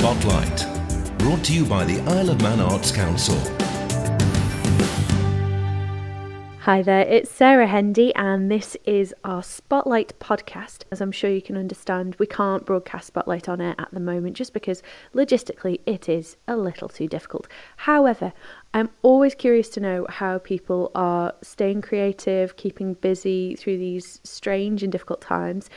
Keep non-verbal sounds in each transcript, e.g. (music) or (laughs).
Spotlight, brought to you by the Isle of Man Arts Council. Hi there, it's Sarah Hendy, and this is our Spotlight podcast. As I'm sure you can understand, we can't broadcast Spotlight on air at the moment just because logistically it is a little too difficult. However, I'm always curious to know how people are staying creative, keeping busy through these strange and difficult times.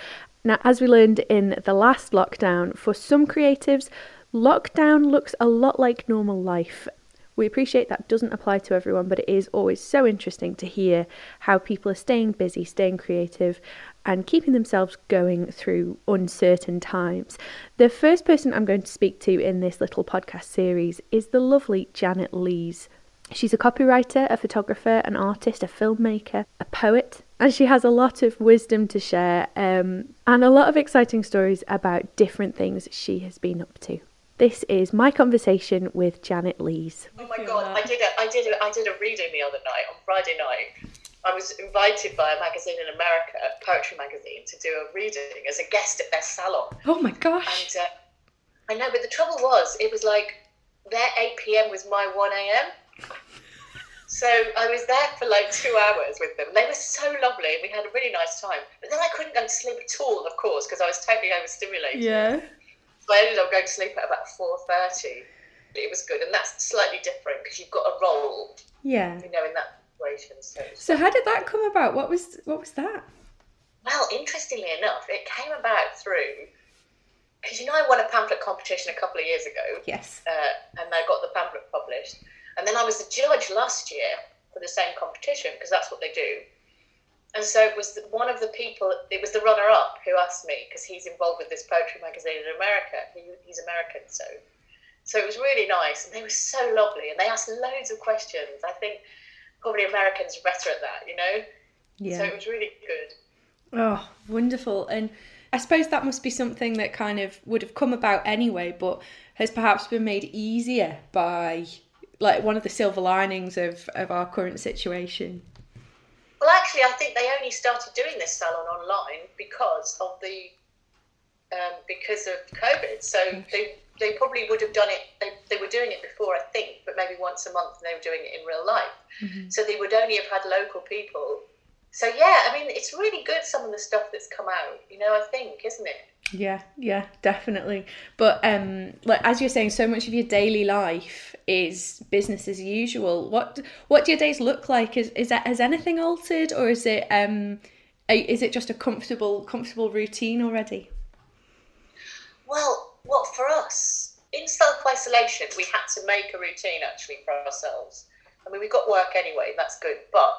Now, as we learned in the last lockdown, for some creatives, lockdown looks a lot like normal life we appreciate that doesn't apply to everyone, but it is always so interesting to hear how people are staying busy, staying creative, and keeping themselves going through uncertain times. The first person I'm going to speak to in this little podcast series is the lovely Janet Lees. She's a copywriter, a photographer, an artist, a filmmaker, a poet, and she has a lot of wisdom to share um, and a lot of exciting stories about different things she has been up to. This is my conversation with Janet Lees. Oh my god, I did a, I did a, I did a reading the other night on Friday night. I was invited by a magazine in America, a poetry magazine, to do a reading as a guest at their salon. Oh my gosh! And uh, I know, but the trouble was, it was like their 8 p.m. was my 1 a.m. So I was there for like two hours with them. They were so lovely, and we had a really nice time. But then I couldn't go to sleep at all, of course, because I was totally overstimulated. Yeah. So I ended up going to sleep at about four thirty. It was good, and that's slightly different because you've got a role. Yeah. You know, in that situation. So, so how did that come about? What was what was that? Well, interestingly enough, it came about through because you know I won a pamphlet competition a couple of years ago. Yes. Uh, and I got the pamphlet published, and then I was the judge last year for the same competition because that's what they do. And so it was one of the people, it was the runner up who asked me, because he's involved with this poetry magazine in America. He, he's American, so. So it was really nice, and they were so lovely, and they asked loads of questions. I think probably Americans are better at that, you know? Yeah. So it was really good. Oh, wonderful. And I suppose that must be something that kind of would have come about anyway, but has perhaps been made easier by like one of the silver linings of, of our current situation. Well, actually, I think they only started doing this salon online because of the um, because of COVID. So they they probably would have done it. They, they were doing it before, I think, but maybe once a month, and they were doing it in real life. Mm-hmm. So they would only have had local people. So yeah, I mean, it's really good. Some of the stuff that's come out, you know, I think, isn't it? Yeah, yeah, definitely. But um, like as you're saying, so much of your daily life is business as usual. What what do your days look like? Is is that has anything altered, or is it um, is it just a comfortable comfortable routine already? Well, what for us in self isolation, we had to make a routine actually for ourselves. I mean, we got work anyway, that's good, but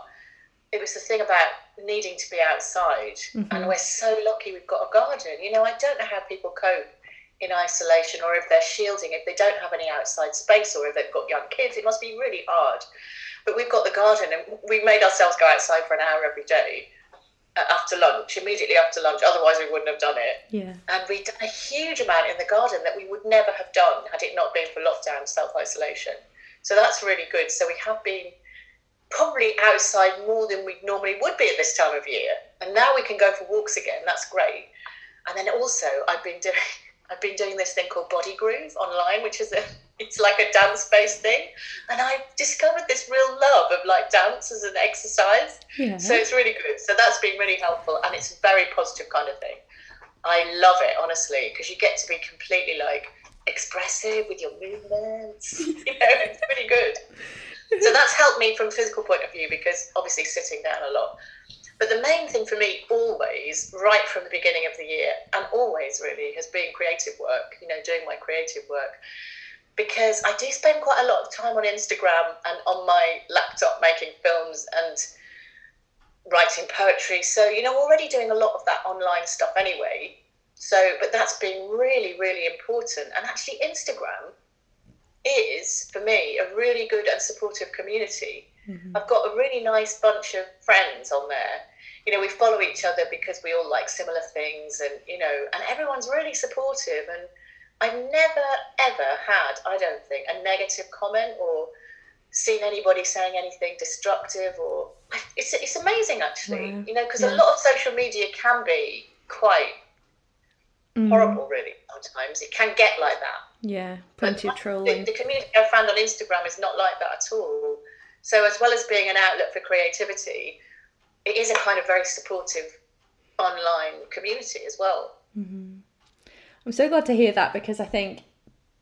it was the thing about needing to be outside, mm-hmm. and we're so lucky we've got a garden. You know, I don't know how people cope in isolation or if they're shielding, if they don't have any outside space or if they've got young kids, it must be really hard. But we've got the garden and we made ourselves go outside for an hour every day uh, after lunch, immediately after lunch, otherwise we wouldn't have done it. Yeah. And we've done a huge amount in the garden that we would never have done had it not been for lockdown self isolation. So that's really good. So we have been probably outside more than we normally would be at this time of year. And now we can go for walks again. That's great. And then also, I've been doing I've been doing this thing called Body Groove online, which is a it's like a dance based thing, and I discovered this real love of like dance as an exercise. Yeah. So it's really good. So that's been really helpful, and it's a very positive kind of thing. I love it honestly because you get to be completely like expressive with your movements. (laughs) you know, it's really good. So that's helped me from a physical point of view because obviously sitting down a lot. But the main thing for me, always, right from the beginning of the year, and always really, has been creative work, you know, doing my creative work. Because I do spend quite a lot of time on Instagram and on my laptop making films and writing poetry. So, you know, already doing a lot of that online stuff anyway. So, but that's been really, really important. And actually, Instagram is, for me, a really good and supportive community Mm-hmm. I've got a really nice bunch of friends on there. You know, we follow each other because we all like similar things, and you know, and everyone's really supportive. And I've never ever had, I don't think, a negative comment or seen anybody saying anything destructive or it's it's amazing actually. You know, because yeah. a lot of social media can be quite mm. horrible, really. Sometimes it can get like that. Yeah, plenty but of trolling. The, the community I found on Instagram is not like that at all. So, as well as being an outlet for creativity, it is a kind of very supportive online community as well. Mm-hmm. I'm so glad to hear that because I think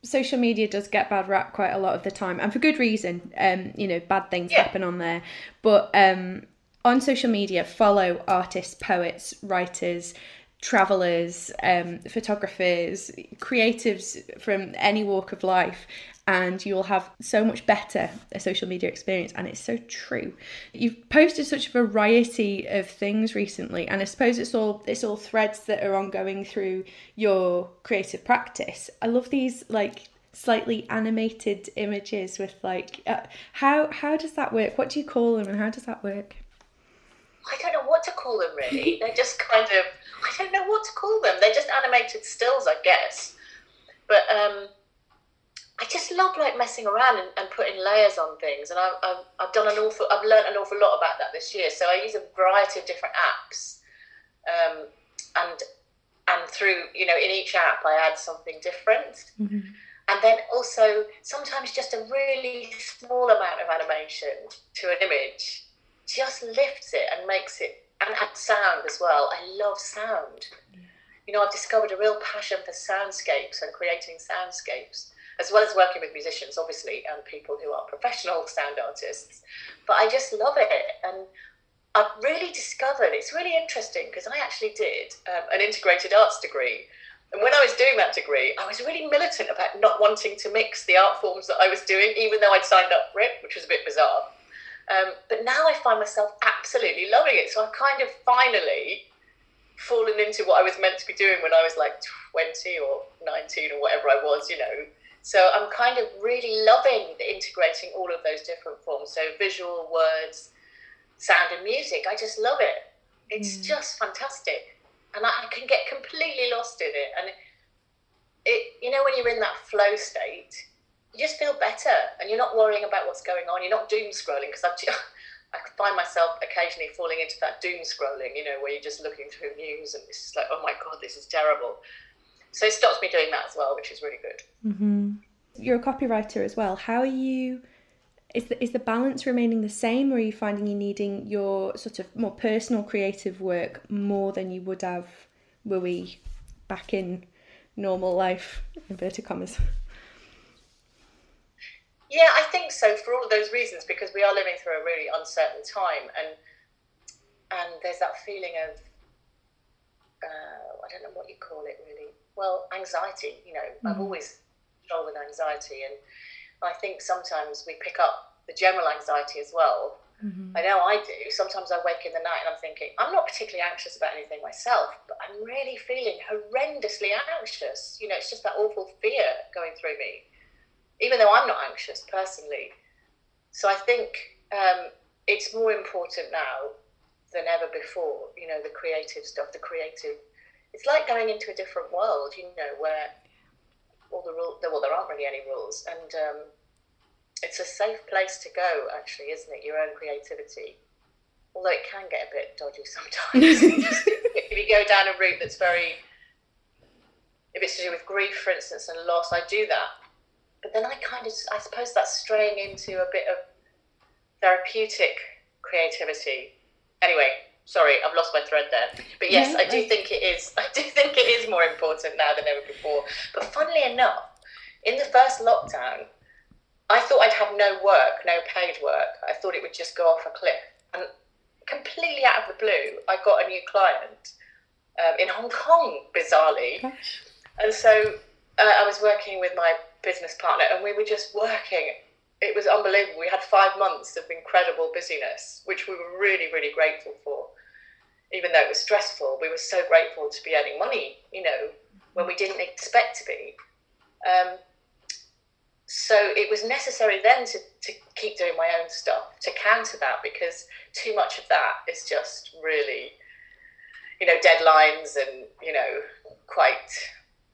social media does get bad rap quite a lot of the time, and for good reason. Um, you know, bad things yeah. happen on there, but um, on social media, follow artists, poets, writers, travelers, um, photographers, creatives from any walk of life, and you'll have so much better a social media experience. And it's so true. You've posted such a variety of things recently, and I suppose it's all it's all threads that are ongoing through your creative practice. I love these like slightly animated images with like uh, how how does that work? What do you call them, and how does that work? I don't know what to call them really. (laughs) They're just kind of I don't know what to call them. They're just animated stills, I guess. But um, I just love like messing around and, and putting layers on things, and I've, I've, I've, done an awful, I've learned an awful lot about that this year. So I use a variety of different apps, um, and and through you know in each app I add something different, mm-hmm. and then also sometimes just a really small amount of animation to an image just lifts it and makes it and adds sound as well. I love sound. Yeah. You know, I've discovered a real passion for soundscapes and creating soundscapes as well as working with musicians, obviously, and people who are professional sound artists. But I just love it. And I've really discovered it's really interesting because I actually did um, an integrated arts degree. And when I was doing that degree, I was really militant about not wanting to mix the art forms that I was doing, even though I'd signed up for it, which was a bit bizarre. Um, but now I find myself absolutely loving it. So I've kind of finally fallen into what I was meant to be doing when I was like 20 or 19 or whatever I was, you know, so I'm kind of really loving integrating all of those different forms. So visual, words, sound, and music. I just love it. It's mm. just fantastic, and I, I, can get completely lost in it. And it, it, you know, when you're in that flow state, you just feel better, and you're not worrying about what's going on. You're not doom scrolling because (laughs) I just I find myself occasionally falling into that doom scrolling, you know, where you're just looking through news and it's just like, oh my god, this is terrible. So it stops me doing that as well, which is really good. Mm-hmm. You're a copywriter as well. How are you? Is the, is the balance remaining the same, or are you finding you needing your sort of more personal creative work more than you would have were we back in normal life, inverted commas? Yeah, I think so for all of those reasons because we are living through a really uncertain time and and there's that feeling of uh, I don't know what you call it really well, anxiety. You know, mm-hmm. I've always struggled with anxiety, and I think sometimes we pick up the general anxiety as well. Mm-hmm. I know I do. Sometimes I wake in the night and I'm thinking, I'm not particularly anxious about anything myself, but I'm really feeling horrendously anxious. You know, it's just that awful fear going through me, even though I'm not anxious personally. So I think um, it's more important now than ever before, you know, the creative stuff, the creative it's like going into a different world, you know, where all the rules, well, there aren't really any rules, and um, it's a safe place to go, actually, isn't it? Your own creativity, although it can get a bit dodgy sometimes. (laughs) if you go down a route that's very, if it's to do with grief, for instance, and loss, I do that. But then I kind of, I suppose that's straying into a bit of therapeutic creativity. Anyway, sorry, I've lost my thread there. But yes, yeah, I do think it is. (laughs) I do think it is more important now than ever before. But funnily enough, in the first lockdown, I thought I'd have no work, no paid work. I thought it would just go off a cliff. And completely out of the blue, I got a new client um, in Hong Kong, bizarrely. Gosh. And so uh, I was working with my business partner, and we were just working it was unbelievable. We had five months of incredible busyness, which we were really, really grateful for. Even though it was stressful, we were so grateful to be earning money, you know, when we didn't expect to be. Um, so it was necessary then to, to keep doing my own stuff to counter that because too much of that is just really, you know, deadlines and, you know, quite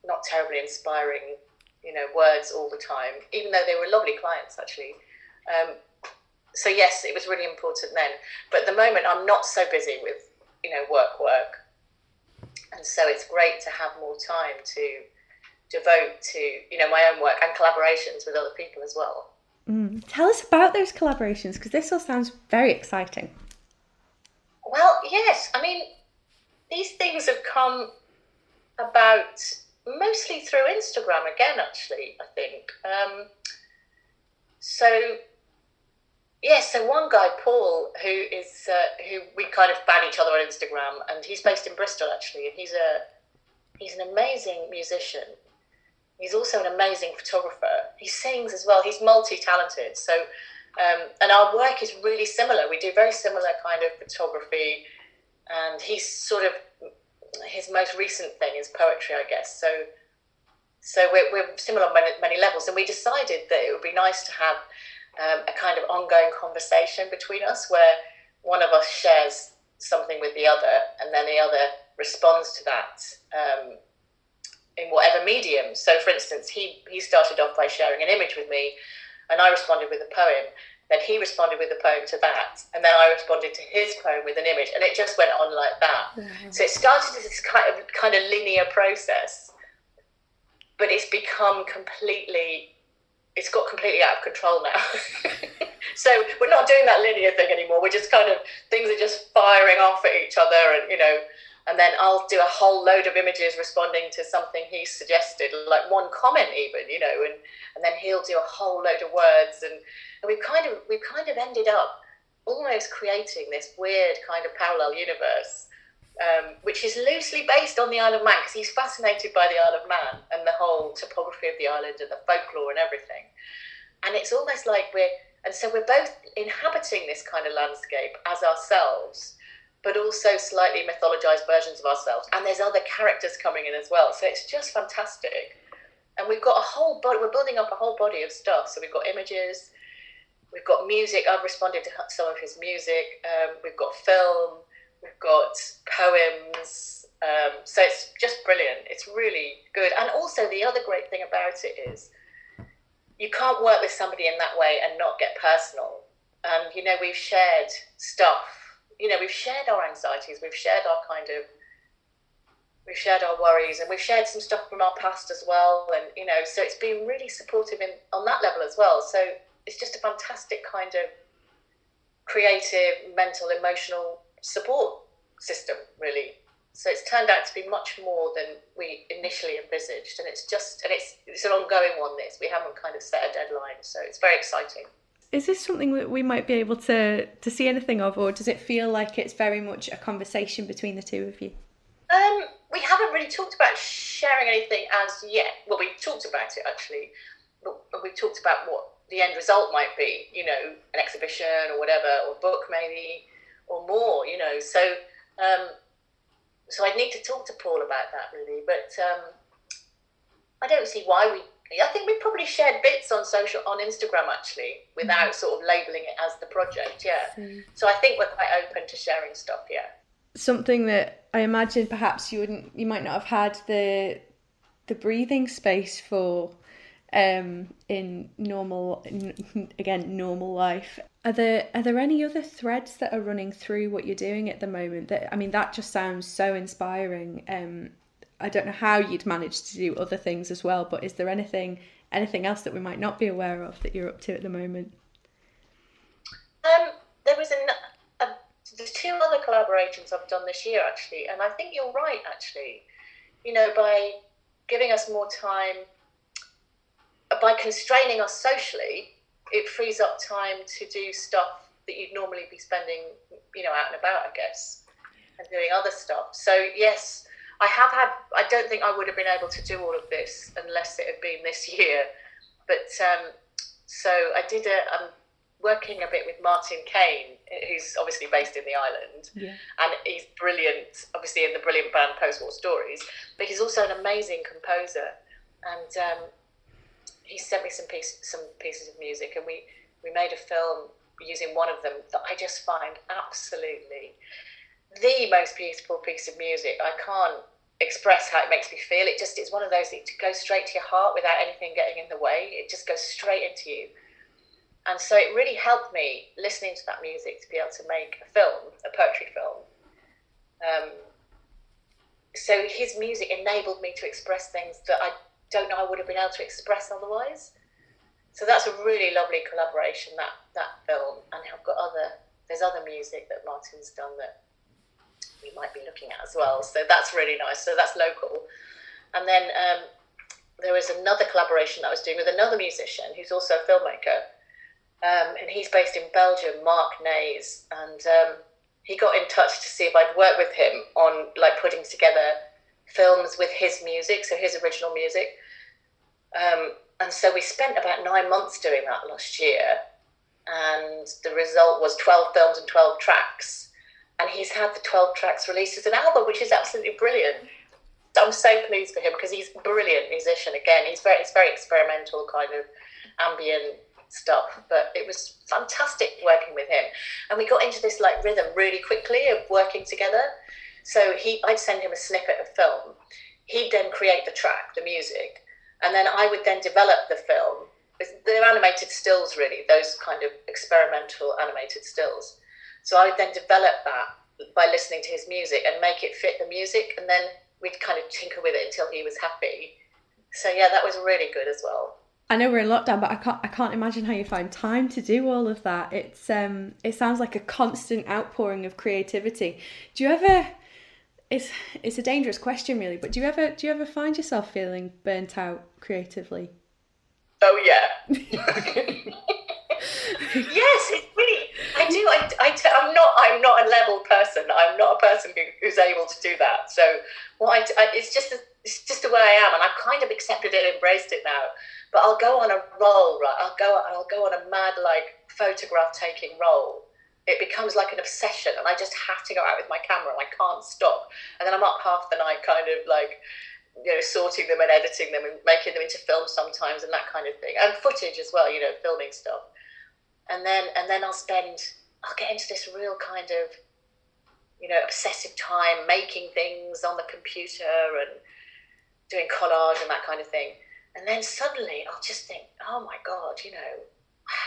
not terribly inspiring you know, words all the time, even though they were lovely clients actually. Um, so yes, it was really important then. But at the moment, I'm not so busy with, you know, work, work. and so it's great to have more time to devote to you know my own work and collaborations with other people as well. Mm. Tell us about those collaborations because this all sounds very exciting. Well, yes, I mean these things have come about mostly through Instagram again. Actually, I think um, so. Yes, yeah, so one guy, Paul, who is uh, who we kind of found each other on Instagram, and he's based in Bristol actually, and he's a he's an amazing musician He's also an amazing photographer. He sings as well. He's multi-talented. So, um, and our work is really similar. We do very similar kind of photography, and he's sort of his most recent thing is poetry, I guess. So, so we're, we're similar on many, many levels, and we decided that it would be nice to have um, a kind of ongoing conversation between us, where one of us shares something with the other, and then the other responds to that. Um, in whatever medium. So, for instance, he he started off by sharing an image with me, and I responded with a poem. Then he responded with a poem to that, and then I responded to his poem with an image, and it just went on like that. Mm-hmm. So it started as this kind of kind of linear process, but it's become completely, it's got completely out of control now. (laughs) so we're not doing that linear thing anymore. We're just kind of things are just firing off at each other, and you know and then I'll do a whole load of images responding to something he suggested, like one comment even, you know, and, and then he'll do a whole load of words, and, and we've kind of we've kind of ended up almost creating this weird kind of parallel universe, um, which is loosely based on the Isle of Man because he's fascinated by the Isle of Man and the whole topography of the island and the folklore and everything, and it's almost like we're and so we're both inhabiting this kind of landscape as ourselves but also slightly mythologized versions of ourselves. And there's other characters coming in as well. So it's just fantastic. And we've got a whole body, we're building up a whole body of stuff. So we've got images, we've got music. I've responded to some of his music. Um, we've got film, we've got poems. Um, so it's just brilliant. It's really good. And also, the other great thing about it is you can't work with somebody in that way and not get personal. And, you know, we've shared stuff you know, we've shared our anxieties, we've shared our kind of, we've shared our worries, and we've shared some stuff from our past as well. And you know, so it's been really supportive in on that level as well. So it's just a fantastic kind of creative, mental, emotional support system, really. So it's turned out to be much more than we initially envisaged, and it's just and it's it's an ongoing one. This we haven't kind of set a deadline, so it's very exciting is this something that we might be able to to see anything of, or does it feel like it's very much a conversation between the two of you? Um, we haven't really talked about sharing anything as yet. Well, we talked about it actually, but we talked about what the end result might be. You know, an exhibition or whatever, or a book maybe, or more. You know, so um, so I'd need to talk to Paul about that really, but um, I don't see why we I think we probably shared bits on social on Instagram actually, without mm-hmm. sort of labeling it as the project. Yeah. So I think we're quite open to sharing stuff. Yeah. Something that I imagine perhaps you wouldn't, you might not have had the the breathing space for um in normal again normal life are there are there any other threads that are running through what you're doing at the moment that i mean that just sounds so inspiring um I don't know how you'd manage to do other things as well, but is there anything anything else that we might not be aware of that you're up to at the moment? Um, there was a, a, there's two other collaborations I've done this year actually, and I think you're right actually. You know, by giving us more time, by constraining us socially, it frees up time to do stuff that you'd normally be spending, you know, out and about, I guess, and doing other stuff. So yes, I have had. I don't think I would have been able to do all of this unless it had been this year. But um, so I did a. I'm working a bit with Martin Kane, who's obviously based in the island, yeah. and he's brilliant. Obviously in the brilliant band Post War Stories, but he's also an amazing composer, and um, he sent me some piece, some pieces of music, and we we made a film using one of them that I just find absolutely the most beautiful piece of music. I can't express how it makes me feel. It just is one of those that goes straight to your heart without anything getting in the way. It just goes straight into you. And so it really helped me listening to that music to be able to make a film, a poetry film. Um, so his music enabled me to express things that I don't know I would have been able to express otherwise. So that's a really lovely collaboration that that film, and I've got other there's other music that Martin's done that we might be looking at as well. So that's really nice. So that's local, and then um, there was another collaboration that I was doing with another musician who's also a filmmaker, um, and he's based in Belgium, Mark Nays, and um, he got in touch to see if I'd work with him on like putting together films with his music, so his original music. Um, and so we spent about nine months doing that last year, and the result was 12 films and 12 tracks. And he's had the 12 tracks released as an album, which is absolutely brilliant. I'm so pleased for him because he's a brilliant musician. Again, he's very, it's very experimental kind of ambient stuff, but it was fantastic working with him. And we got into this like rhythm really quickly of working together. So he, I'd send him a snippet of film. He'd then create the track, the music, and then I would then develop the film. They're animated stills, really, those kind of experimental animated stills. So I would then develop that by listening to his music and make it fit the music, and then we'd kind of tinker with it until he was happy. So yeah, that was really good as well. I know we're in lockdown, but I can't I can't imagine how you find time to do all of that. It's um it sounds like a constant outpouring of creativity. Do you ever it's it's a dangerous question really, but do you ever do you ever find yourself feeling burnt out creatively? Oh yeah. (laughs) yes, it's really. I do. I, I, I'm not. I'm not a level person. I'm not a person who, who's able to do that. So, what I, I, it's just it's just the way I am, and I've kind of accepted it, embraced it now. But I'll go on a roll, right? I'll go I'll go on a mad like photograph taking roll. It becomes like an obsession, and I just have to go out with my camera, and I can't stop. And then I'm up half the night, kind of like you know, sorting them and editing them and making them into film sometimes and that kind of thing, and footage as well, you know, filming stuff. And then and then I'll spend I'll get into this real kind of you know obsessive time making things on the computer and doing collage and that kind of thing. And then suddenly I'll just think, oh my God, you know,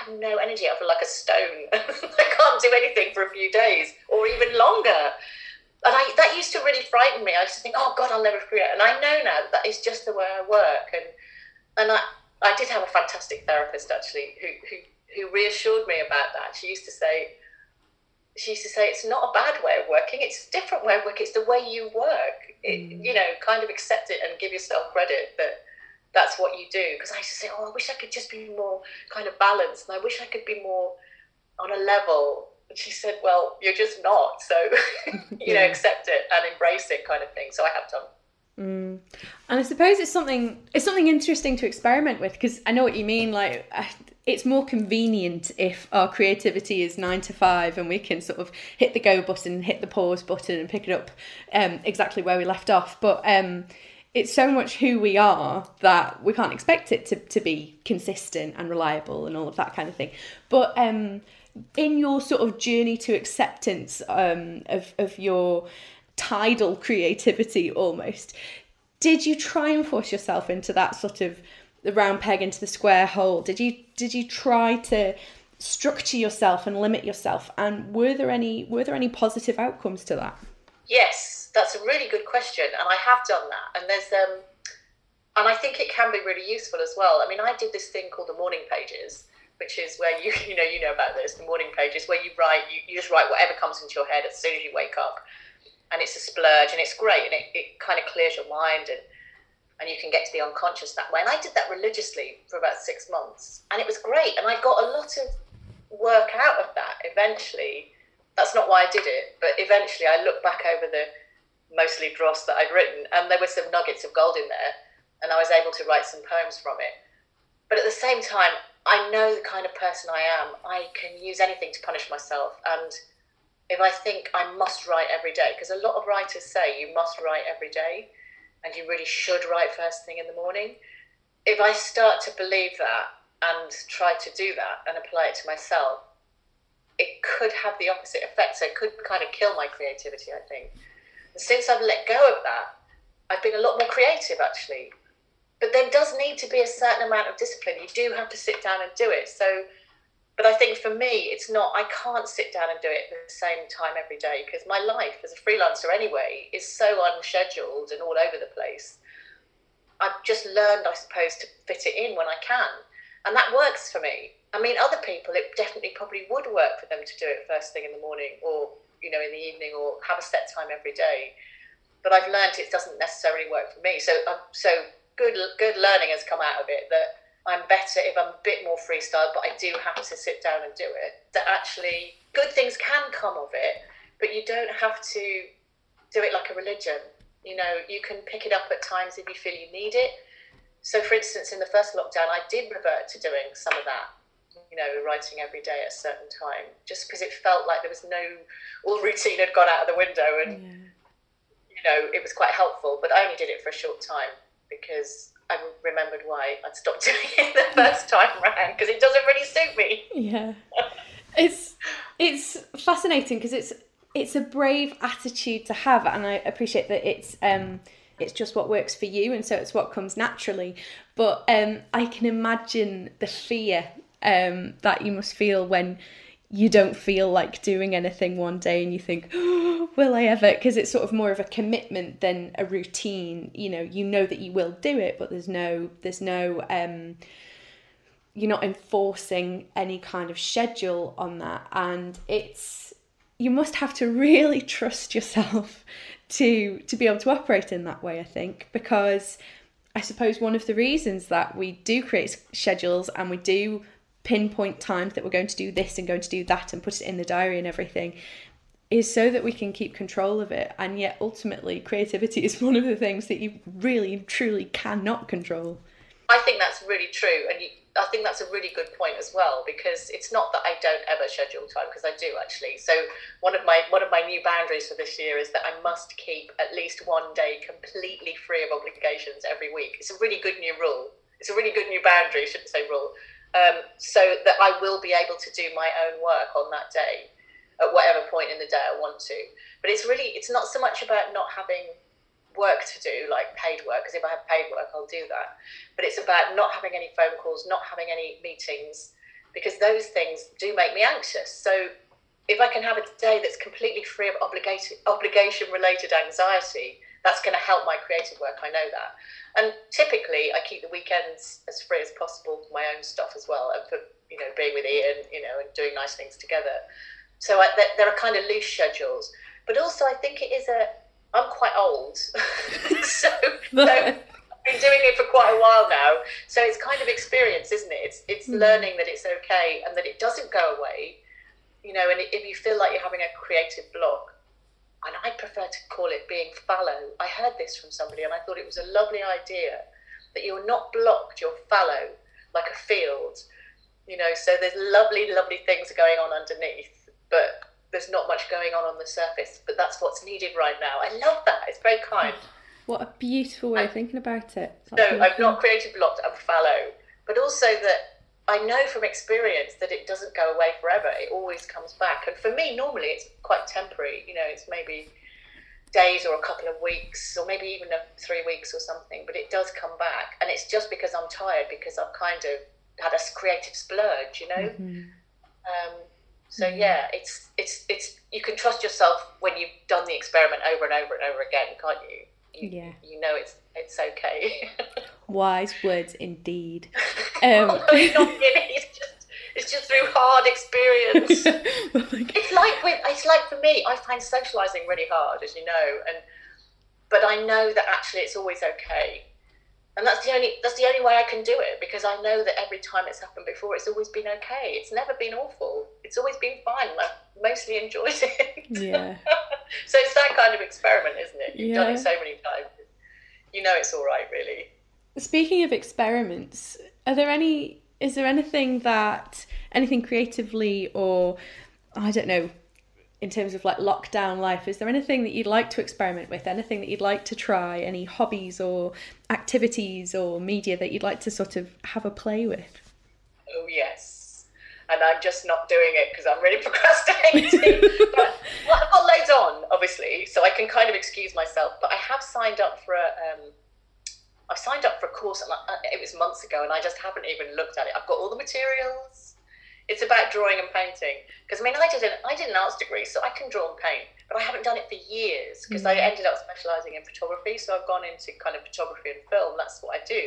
have no energy. I feel like a stone. (laughs) I can't do anything for a few days or even longer. And I, that used to really frighten me. I used to think, oh God, I'll never create. And I know now that, that is just the way I work. And and I, I did have a fantastic therapist actually who, who, who reassured me about that. She used to say, she used to say, it's not a bad way of working. It's a different way of working. It's the way you work. It, mm. You know, kind of accept it and give yourself credit that that's what you do. Because I used to say, oh, I wish I could just be more kind of balanced, and I wish I could be more on a level. And she said, well, you're just not. So, (laughs) you know, accept it and embrace it, kind of thing. So I have done. Mm. And I suppose it's something it's something interesting to experiment with because I know what you mean. Like, it's more convenient if our creativity is nine to five and we can sort of hit the go button, hit the pause button, and pick it up um, exactly where we left off. But um, it's so much who we are that we can't expect it to, to be consistent and reliable and all of that kind of thing. But um, in your sort of journey to acceptance um, of, of your tidal creativity almost, did you try and force yourself into that sort of the round peg into the square hole? Did you did you try to structure yourself and limit yourself? And were there any were there any positive outcomes to that? Yes, that's a really good question, and I have done that. And there's um, and I think it can be really useful as well. I mean, I did this thing called the morning pages, which is where you (laughs) you know you know about this the morning pages where you write you, you just write whatever comes into your head as soon as you wake up, and it's a splurge and it's great and it, it kind of clears your mind and and you can get to the unconscious that way. And I did that religiously for about six months, and it was great. And I got a lot of work out of that eventually. That's not why I did it, but eventually I look back over the mostly dross that I'd written, and there were some nuggets of gold in there, and I was able to write some poems from it. But at the same time, I know the kind of person I am. I can use anything to punish myself, and if I think I must write every day, because a lot of writers say you must write every day, and you really should write first thing in the morning. If I start to believe that and try to do that and apply it to myself, it could have the opposite effect. So it could kind of kill my creativity, I think. Since I've let go of that, I've been a lot more creative actually. But there does need to be a certain amount of discipline. You do have to sit down and do it. So, but I think for me, it's not, I can't sit down and do it at the same time every day because my life as a freelancer anyway is so unscheduled and all over the place. I've just learned, I suppose, to fit it in when I can. And that works for me. I mean, other people, it definitely probably would work for them to do it first thing in the morning or, you know, in the evening or have a set time every day. But I've learned it doesn't necessarily work for me. So, uh, so good, good learning has come out of it that I'm better if I'm a bit more freestyle, but I do have to sit down and do it. That actually good things can come of it, but you don't have to do it like a religion. You know, you can pick it up at times if you feel you need it. So, for instance, in the first lockdown, I did revert to doing some of that. You know, writing every day at a certain time, just because it felt like there was no all routine had gone out of the window, and yeah. you know, it was quite helpful. But I only did it for a short time because I remembered why I'd stopped (laughs) doing it the first time round because it doesn't really suit me. Yeah, it's it's fascinating because it's it's a brave attitude to have, and I appreciate that it's um it's just what works for you, and so it's what comes naturally. But um, I can imagine the fear um that you must feel when you don't feel like doing anything one day and you think oh, (gasps) will i ever? Because it's sort of more of a commitment than a routine. You know you know that you will do it but there's no there's no um you're not enforcing any kind of schedule on that. And it's you must have to really (laughs) trust yourself to to be able to operate in that way i think. Because i suppose one of the reasons that we do create schedules and we do pinpoint times that we're going to do this and going to do that and put it in the diary and everything is so that we can keep control of it. And yet ultimately creativity is (laughs) one of the things that you really truly cannot control. I think that's really true and you, i think that's a really good point as well because it's not that i don't ever schedule time because i do actually. So one of my one of my new boundaries for this year is that i must keep at least one day completely free of obligations every week. It's a really good new rule. It's a really good new boundary I shouldn't say rule um, so that I will be able to do my own work on that day at whatever point in the day I want to. But it's really, it's not so much about not having work to do, like paid work, because if I have paid work, I'll do that. But it's about not having any phone calls, not having any meetings, because those things do make me anxious. So if I can have a day that's completely free of obligation, obligation related anxiety, that's going to help my creative work. I know that. And typically, I keep the weekends as free as possible for my own stuff as well, and for you know being with Ian, you know, and doing nice things together. So I, there, there are kind of loose schedules, but also I think it is a. I'm quite old, (laughs) so, (laughs) so I've been doing it for quite a while now. So it's kind of experience, isn't it? It's it's mm. learning that it's okay and that it doesn't go away. You know, and if you feel like you're having a creative block, and I prefer to call it being fallow. I heard this from somebody and I thought it was a lovely idea that you're not blocked, you're fallow, like a field. You know, so there's lovely, lovely things going on underneath, but there's not much going on on the surface. But that's what's needed right now. I love that. It's very kind. (sighs) What a beautiful way of thinking about it. That's no, beautiful. I'm not creative blocked, I'm fallow. But also that I know from experience that it doesn't go away forever. It always comes back. And for me, normally it's quite temporary. You know, it's maybe days or a couple of weeks or maybe even a, three weeks or something, but it does come back. And it's just because I'm tired because I've kind of had a creative splurge, you know? Mm-hmm. Um, so mm-hmm. yeah, it's it's it's you can trust yourself when you've done the experiment over and over and over again, can't you? you yeah. You know it's it's okay. (laughs) Wise words indeed. (laughs) Um, not it's just it's just through hard experience. (laughs) oh it's like with it's like for me, I find socializing really hard, as you know, and but I know that actually it's always okay. And that's the only that's the only way I can do it because I know that every time it's happened before, it's always been okay. It's never been awful. It's always been fine. I've mostly enjoyed (laughs) it. Yeah. so it's that kind of experiment, isn't it? You've yeah. done it so many times. You know it's all right, really. Speaking of experiments, are there any? Is there anything that anything creatively or I don't know in terms of like lockdown life is there anything that you'd like to experiment with? Anything that you'd like to try? Any hobbies or activities or media that you'd like to sort of have a play with? Oh yes. And i'm just not doing it because i'm really (laughs) procrastinating. (laughs) But well, i've got loads on obviously so i can kind of excuse myself. But i have signed up for a um, I signed up for a course and it was months ago and I just haven't even looked at it. I've got all the materials. It's about drawing and painting. Because I mean, I did an I did an arts degree, so I can draw and paint, but I haven't done it for years because mm. I ended up specialising in photography. So I've gone into kind of photography and film. That's what I do.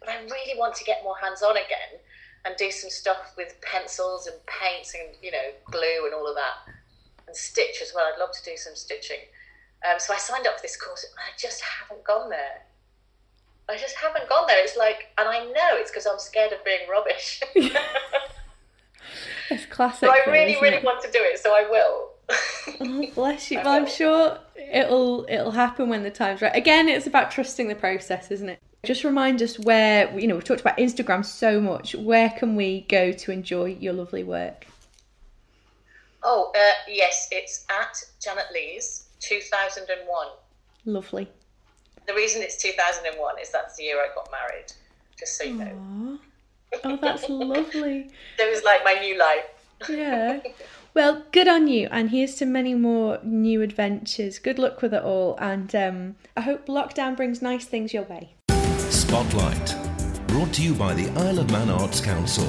But I really want to get more hands on again and do some stuff with pencils and paints and you know glue and all of that and stitch as well. I'd love to do some stitching. Um, so I signed up for this course and I just haven't gone there. I just haven't gone there. It's like, and I know it's because I'm scared of being rubbish. (laughs) it's classic. So I really, really it? want to do it, so I will. oh, bless you. (laughs) Well, I'm sure it'll it'll happen when the time's right. Again, it's about trusting the process, isn't it? Just remind us where you know we've talked about Instagram so much. Where can we go to enjoy your lovely work? Oh uh, yes, it's at Janet Lees, two thousand and one. Lovely. The reason it's two thousand and one is that's the year I got married. Just so you Aww. know. Oh, that's (laughs) lovely. It was like my new life. yeah. (laughs) Well, good on you, and here's to many more new adventures. Good luck with it all, and um, I hope lockdown brings nice things your way. Spotlight, brought to you by the Isle of Man Arts Council.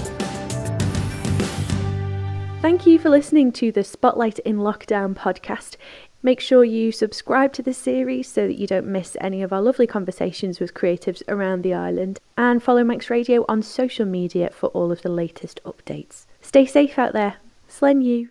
Thank you for listening to the Spotlight in Lockdown podcast. Make sure you subscribe to the series so that you don't miss any of our lovely conversations with creatives around the island, and follow Manx Radio on social media for all of the latest updates. Stay safe out there. Slen you.